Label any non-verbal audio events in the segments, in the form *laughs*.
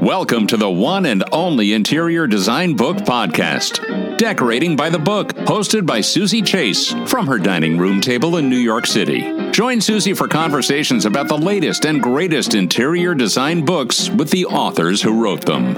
Welcome to the one and only Interior Design Book Podcast. Decorating by the Book, hosted by Suzy Chase from her dining room table in New York City. Join Suzy for conversations about the latest and greatest interior design books with the authors who wrote them.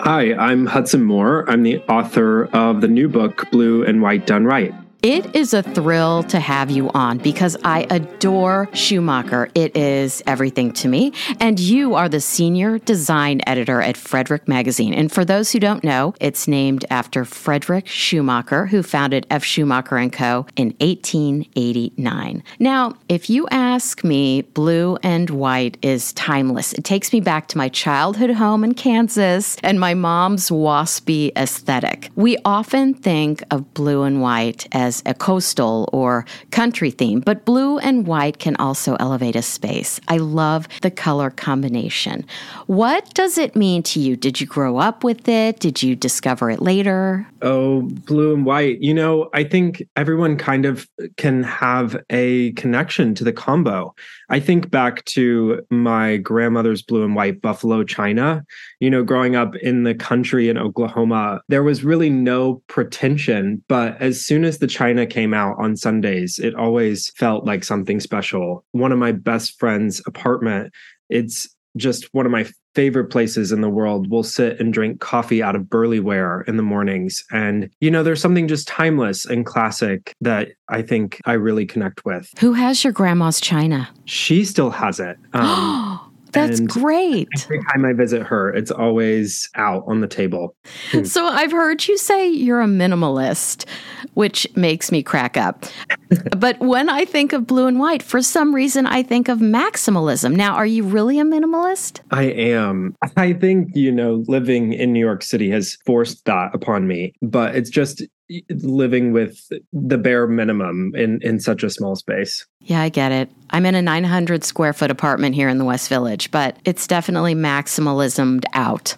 Hi, I'm Hudson Moore. I'm the author of the new book, Blue and White Done Right. It is a thrill to have you on because I adore Schumacher. It is everything to me. And you are the senior design editor at Frederic Magazine. And for those who don't know, it's named after Frederic Schumacher, who founded F. Schumacher & Co. in 1889. Now, if you ask me, blue and white is timeless. It takes me back to my childhood home in Kansas and my mom's waspy aesthetic. We often think of blue and white as as a coastal or country theme, but blue and white can also elevate a space. I love the color combination. What does it mean to you? Did you grow up with it? Did you discover it later? Oh, blue and white. You know, I think everyone kind of can have a connection to the combo. I think back to my grandmother's blue and white buffalo china. You know, growing up in the country in Oklahoma, there was really no pretension. But as soon as the china came out on Sundays, it always felt like something special. One of my best friend's apartment, it's just one of my favorite places in the world. We'll sit and drink coffee out of Burleigh ware in the mornings. And you know there's something just timeless and classic that i think i really connect with. Who has your grandma's china? She still has it. Um, *gasps* *gasps* *gasps* That's and great. Every time I visit her, it's always out on the table. Hmm. So I've heard you say you're a minimalist, which makes me crack up. *laughs* but when I think of blue and white, for some reason, I think of maximalism. Now, are you really a minimalist? I am. I think, you know, living in New York City has forced that upon me, but it's just living with the bare minimum in in such a small space. Yeah, I get it. I'm in a 900 square foot apartment here in the West Village, but it's definitely maximalismed out.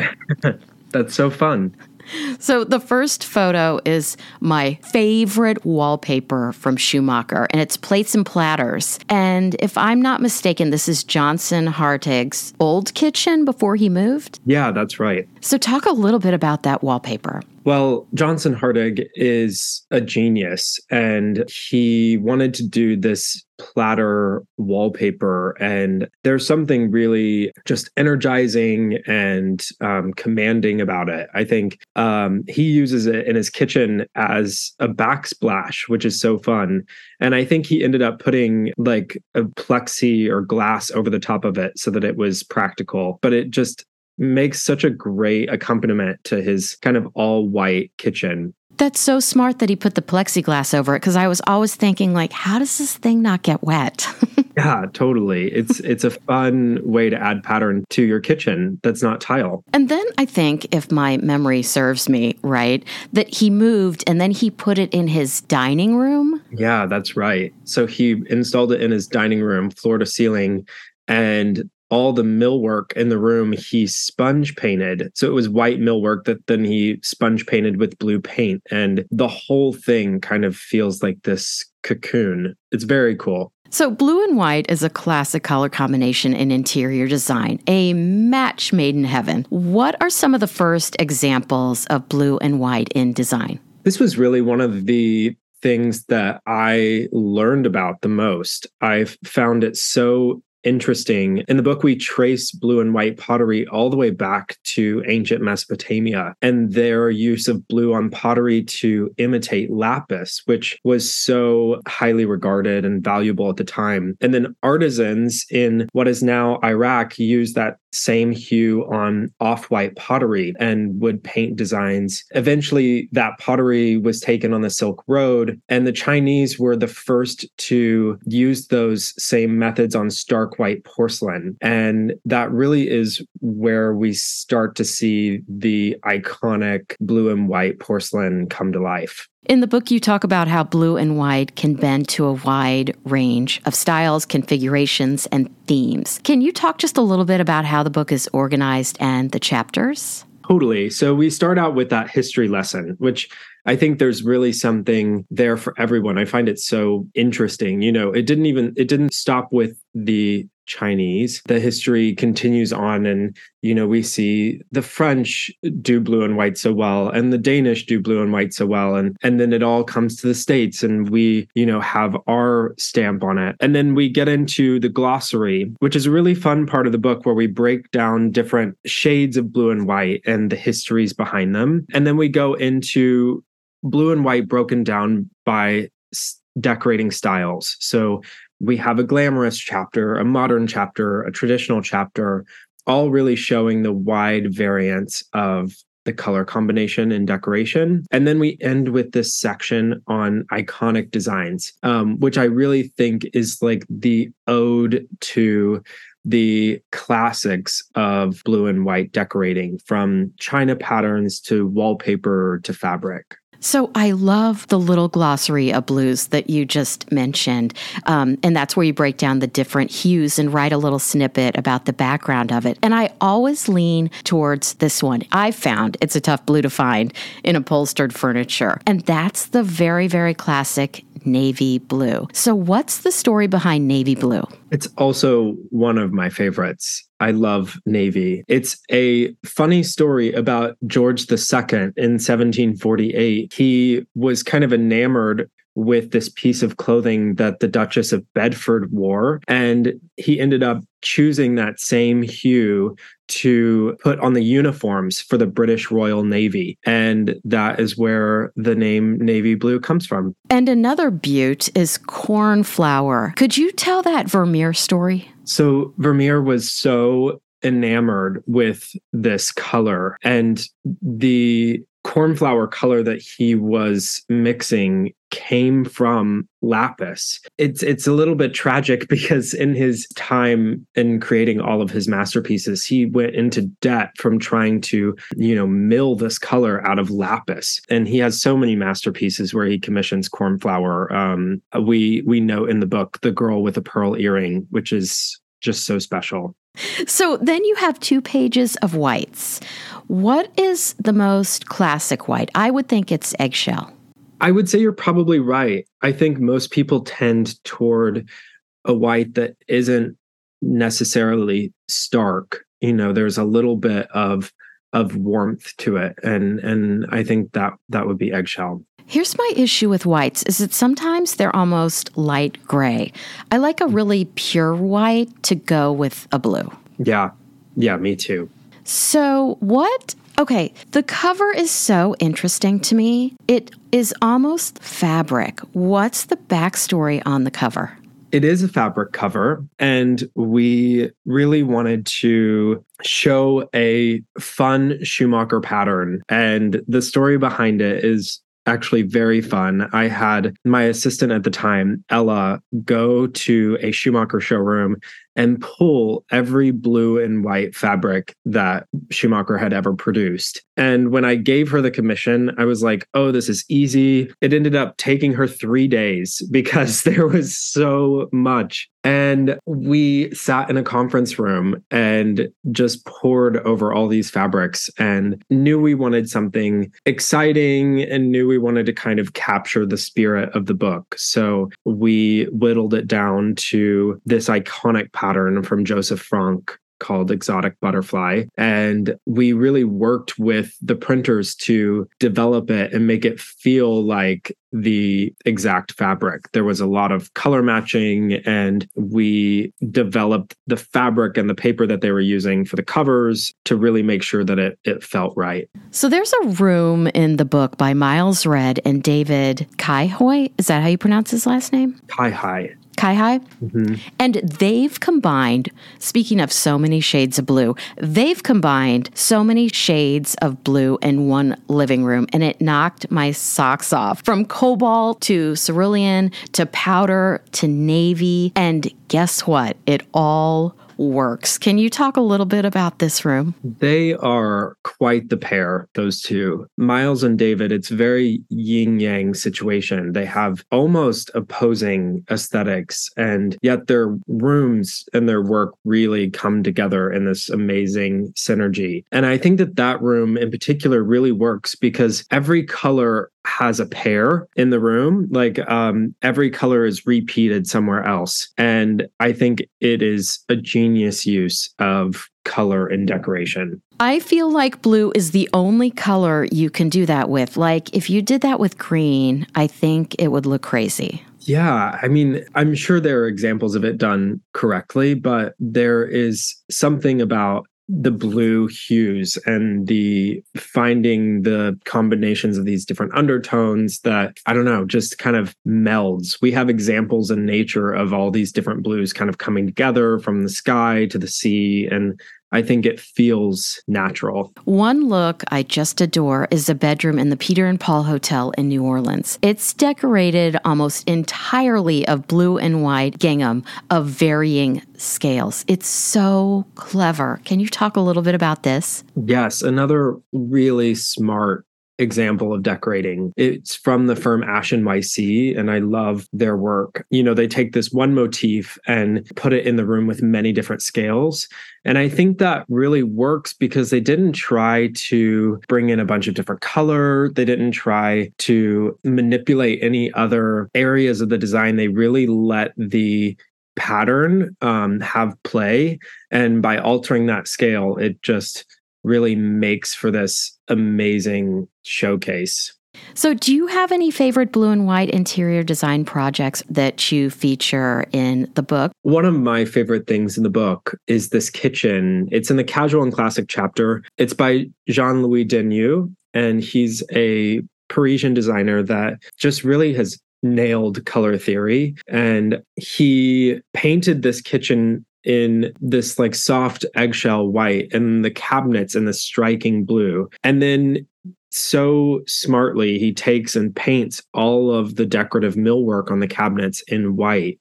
*laughs* That's so fun. So the first photo is my favorite wallpaper from Schumacher, and it's plates and platters. And if I'm not mistaken, this is Johnson Hartig's old kitchen before he moved. Yeah, that's right. So talk a little bit about that wallpaper. Well, Johnson Hartig is a genius and he wanted to do this platter wallpaper. And there's something really just energizing and um, commanding about it. I think um, he uses it in his kitchen as a backsplash, which is so fun. And I think he ended up putting like a plexi or glass over the top of it so that it was practical. But it just makes such a great accompaniment to his kind of all white kitchen. That's so smart that he put the plexiglass over it because I was always thinking like how does this thing not get wet? *laughs* yeah, totally. It's it's a fun way to add pattern to your kitchen that's not tile. And then I think if my memory serves me right that he moved and then he put it in his dining room. Yeah, that's right. So he installed it in his dining room floor to ceiling and all the millwork in the room he sponge painted. So it was white millwork that then he sponge painted with blue paint. And the whole thing kind of feels like this cocoon. It's very cool. So, blue and white is a classic color combination in interior design, a match made in heaven. What are some of the first examples of blue and white in design? This was really one of the things that I learned about the most. I found it so interesting. In the book, we trace blue and white pottery all the way back to ancient Mesopotamia and their use of blue on pottery to imitate lapis, which was so highly regarded and valuable at the time. And then artisans in what is now Iraq use that same hue on off white pottery and would paint designs. Eventually, that pottery was taken on the Silk Road, and the Chinese were the first to use those same methods on stark white porcelain. And that really is where we start to see the iconic blue and white porcelain come to life. In the book, you talk about how blue and white can bend to a wide range of styles, configurations, and themes. Can you talk just a little bit about how the book is organized and the chapters? Totally. So we start out with that history lesson, which I think there's really something there for everyone. I find it so interesting. You know, it didn't even it didn't stop with the Chinese. The history continues on, and you know, we see the French do blue and white so well, and the Danish do blue and white so well, and and then it all comes to the States, and we, you know, have our stamp on it. And then we get into the glossary, which is a really fun part of the book where we break down different shades of blue and white and the histories behind them. And then we go into blue and white broken down by decorating styles. So we have a glamorous chapter, a modern chapter, a traditional chapter, all really showing the wide variance of the color combination and decoration. And then we end with this section on iconic designs, um, which I really think is like the ode to the classics of blue and white decorating from china patterns to wallpaper to fabric. So I love the little glossary of blues that you just mentioned. Um, and that's where you break down the different hues and write a little snippet about the background of it. And I always lean towards this one. I found it's a tough blue to find in upholstered furniture. And that's the very, very classic navy blue. So, what's the story behind navy blue? It's also one of my favorites. I love navy. It's a funny story about George II in 1748. He was kind of enamored with this piece of clothing that the Duchess of Bedford wore. And he ended up choosing that same hue to put on the uniforms for the British Royal Navy. And that is where the name navy blue comes from. And another butte is cornflower. Could you tell that Vermeer story? So Vermeer was so enamored with this color and the cornflower color that he was mixing came from lapis. It's it's a little bit tragic *laughs* because in his time in creating all of his masterpieces, he went into debt from trying to, you know, mill this color out of lapis. And he has so many masterpieces where he commissions cornflower. Um, we we know in the book the girl with a pearl earring, which is just so special. So then you have two pages of whites. What is the most classic white? I would think it's eggshell. I would say you're probably right. I think most people tend toward a white that isn't necessarily stark. You know, there's a little bit of of warmth to it and and I think that that would be eggshell. Here's my issue with whites is that sometimes they're almost light gray. I like a really pure white to go with a blue. Yeah. Yeah, me too. So, what? Okay, the cover is so interesting to me. It is almost fabric. What's the backstory on the cover? It is a fabric cover, and we really wanted to show a fun Schumacher pattern. And the story behind it is actually very fun. I had my assistant at the time, Ella, go to a Schumacher showroom and pull every blue and white fabric that Schumacher had ever produced. And when I gave her the commission, I was like, oh, this is easy. It ended up taking her three days *laughs* because *laughs* there was so much. And we sat in a conference room and just poured over all these fabrics and knew we wanted something exciting and knew we wanted to kind of capture the spirit of the book. So we whittled it down to this iconic pattern from Josef Frank called Exotic Butterfly. And we really worked with the printers to develop it and make it feel like the exact fabric. There was a lot of color matching, and we developed the fabric and the paper that they were using for the covers to really make sure that it, it felt right. So there's a room in the book by Miles Redd and David Kaihoi. Is that how you pronounce his last name? Kai Kai High. Mm-hmm. And they've combined, speaking of so many shades of blue, they've combined so many shades of blue in one living room, and it knocked my socks off from cobalt to cerulean to powder to navy. And guess what? It all works. Can you talk a little bit about this room? They are quite the pair, those two. Miles and David, it's very yin yang situation. They have almost opposing aesthetics, and yet their rooms and their work really come together in this amazing synergy. And I think that that room in particular really works because every color has a pair in the room. Like um, every color is repeated somewhere else. And I think it is a genius use of color and decoration. I feel like blue is the only color you can do that with. Like if you did that with green, I think it would look crazy. Yeah, I mean, I'm sure there are examples of it done correctly, but there is something about the blue hues and the finding the combinations of these different undertones that I don't know, just kind of melds. We have examples in nature of all these different blues kind of coming together from the sky to the sea and I think it feels natural. One look I just adore is a bedroom in the Peter and Paul Hotel in New Orleans. It's decorated almost entirely of blue and white gingham of varying scales. It's so clever. Can you talk a little bit about this? Yes, another really smart example of decorating. It's from the firm ASH NYC, and I love their work. You know, they take this one motif and put it in the room with many different scales. And I think that really works because they didn't try to bring in a bunch of different color. They didn't try to manipulate any other areas of the design. They really let the pattern um, have play. And by altering that scale, it just really makes for this amazing showcase. So, do you have any favorite blue and white interior design projects that you feature in the book? One of my favorite things in the book is this kitchen. It's in the casual and classic chapter. It's by Jean Louis Denoit, and he's a Parisian designer that just really has nailed color theory. And he painted this kitchen in this like soft eggshell white and the cabinets in the striking blue. And then so smartly he takes and paints all of the decorative millwork on the cabinets in white.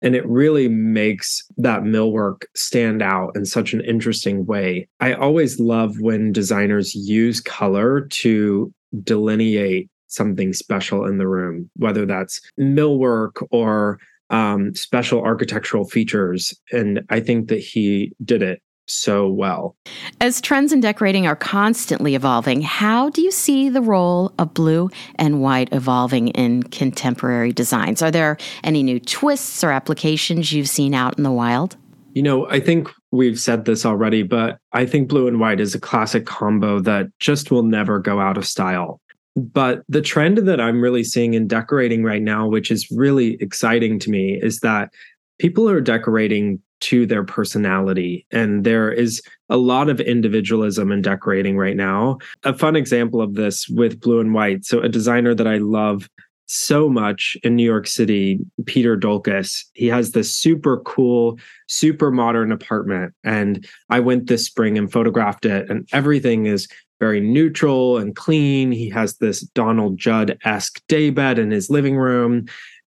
And it really makes that millwork stand out in such an interesting way. I always love when designers use color to delineate something special in the room, whether that's millwork or um, special architectural features. And I think that he did it so well. As trends in decorating are constantly evolving, how do you see the role of blue and white evolving in contemporary designs? Are there any new twists or applications you've seen out in the wild? You know, I think we've said this already, but I think blue and white is a classic combo that just will never go out of style. But the trend that I'm really seeing in decorating right now, which is really exciting to me, is that people are decorating to their personality. And there is a lot of individualism in decorating right now. A fun example of this with blue and white. So, a designer that I love so much in New York City, Peter Dolkus. He has this super cool, super modern apartment. And I went this spring and photographed it, and everything is very neutral and clean. He has this Donald Judd esque daybed in his living room.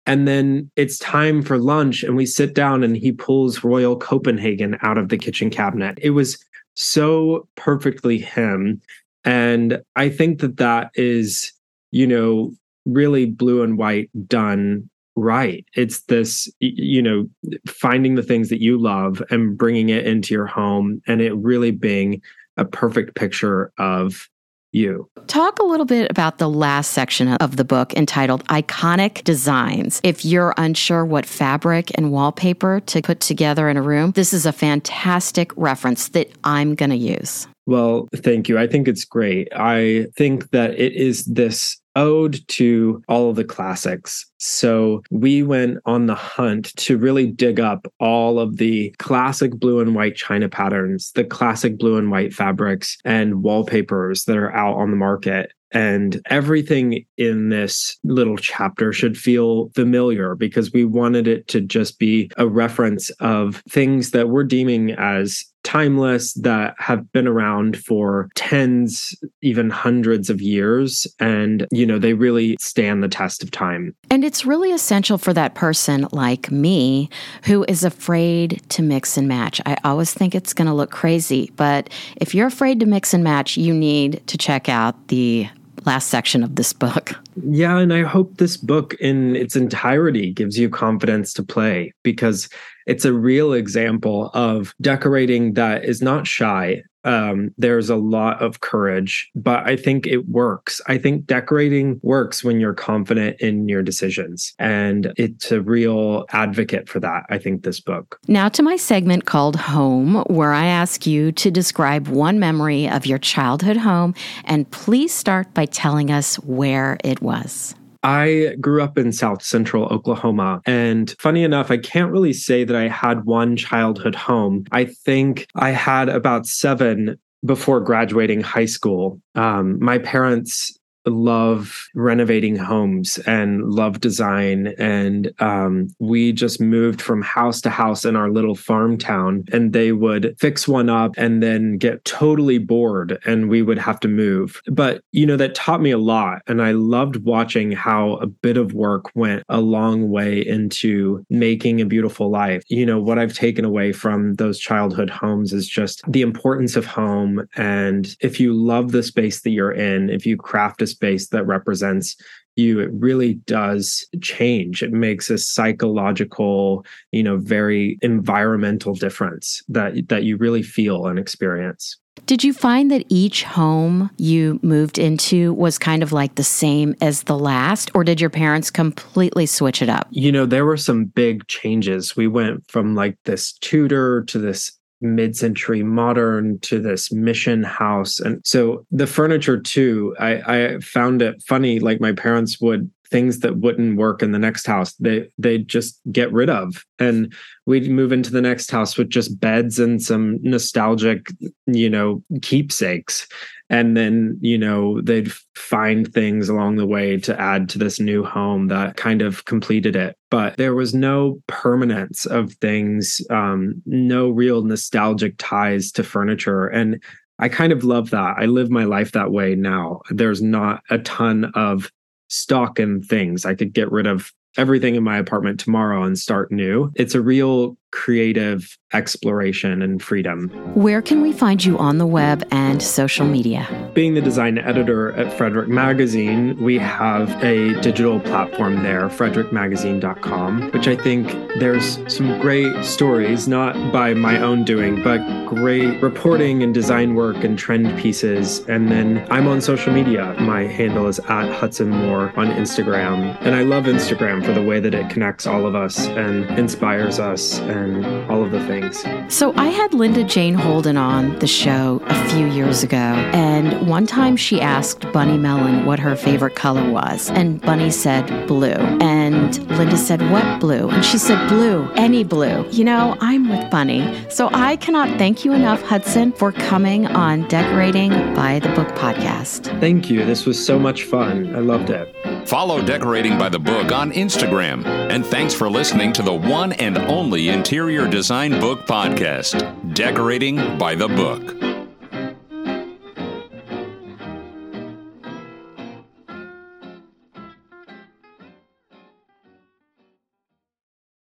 And then it's time for lunch, and we sit down, and he pulls Royal Copenhagen out of the kitchen cabinet. It was so perfectly him. And I think that that is, you know, really blue and white done right. It's this, you know, finding the things that you love and bringing it into your home and it really being a perfect picture of you. Talk a little bit about the last section of the book entitled Iconic Designs. If you're unsure what fabric and wallpaper to put together in a room, this is a fantastic reference that I'm going to use. Well, thank you. I think it's great. I think that it is this ode to all of the classics. So we went on the hunt to really dig up all of the classic blue and white china patterns, the classic blue and white fabrics and wallpapers that are out on the market. And everything in this little chapter should feel familiar because we wanted it to just be a reference of things that we're deeming as timeless that have been around for tens even hundreds of years. And you know they really stand the test of time. And it's really essential for that person like me who is afraid to mix and match. I always think it's going to look crazy but if you're afraid to mix and match you need to check out the last section of this book. Yeah, and I hope this book in its entirety gives you confidence to play because it's a real example of decorating that is not shy. Um, there's a lot of courage, but I think it works. I think decorating works when you're confident in your decisions. And it's a real advocate for that, I think, this book. Now to my segment called Home, where I ask you to describe one memory of your childhood home. And please start by telling us where it was. I grew up in South Central Oklahoma. And funny enough, I can't really say that I had one childhood home. I think I had about seven before graduating high school. Um, my parents love renovating homes and love design. And um, we just moved from house to house in our little farm town. And they would fix one up and then get totally bored and we would have to move. But, you know, that taught me a lot. And I loved watching how a bit of work went a long way into making a beautiful life. You know, what I've taken away from those childhood homes is just the importance of home. And if you love the space that you're in, if you craft a space that represents you it really does change it makes a psychological you know very environmental difference that that you really feel and experience did you find that each home you moved into was kind of like the same as the last, or did your parents completely switch it up? You know, there were some big changes. We went from like this Tudor to this mid-century modern to this mission house. And so the furniture too i i found it funny like my parents would things that wouldn't work in the next house they they just get rid of. And we'd move into the next house with just beds and some nostalgic you know keepsakes and then you know they'd find things along the way to add to this new home that kind of completed it. But there was no permanence of things um, no real nostalgic ties to furniture. And i kind of love that. I live my life that way now. There's not a ton of stock and things. I could get rid of everything in my apartment tomorrow and start new. It's a real creative exploration and freedom. Where can we find you on the web and social media? Being the design editor at Frederic Magazine, we have a digital platform there, fredericmagazine.com, which I think there's some great stories, not by my own doing, but great reporting and design work and trend pieces. And then I'm on social media. My handle is at Hudson Moore on Instagram. And I love Instagram for the way that it connects all of us and inspires us and and all of the things. So I had Linda Jane Holden on the show a few years ago, and one time she asked Bunny Mellon what her favorite color was, and Bunny said blue. And Linda said, What blue? And she said, Blue, any blue. You know, I'm with Bunny. So I cannot thank you enough, Hudson, for coming on Decorating by the Book podcast. Thank you. This was so much fun. I loved it. Follow Decorating by the Book on Instagram. And thanks for listening to the one and only interior Design Book Podcast Decorating by the Book.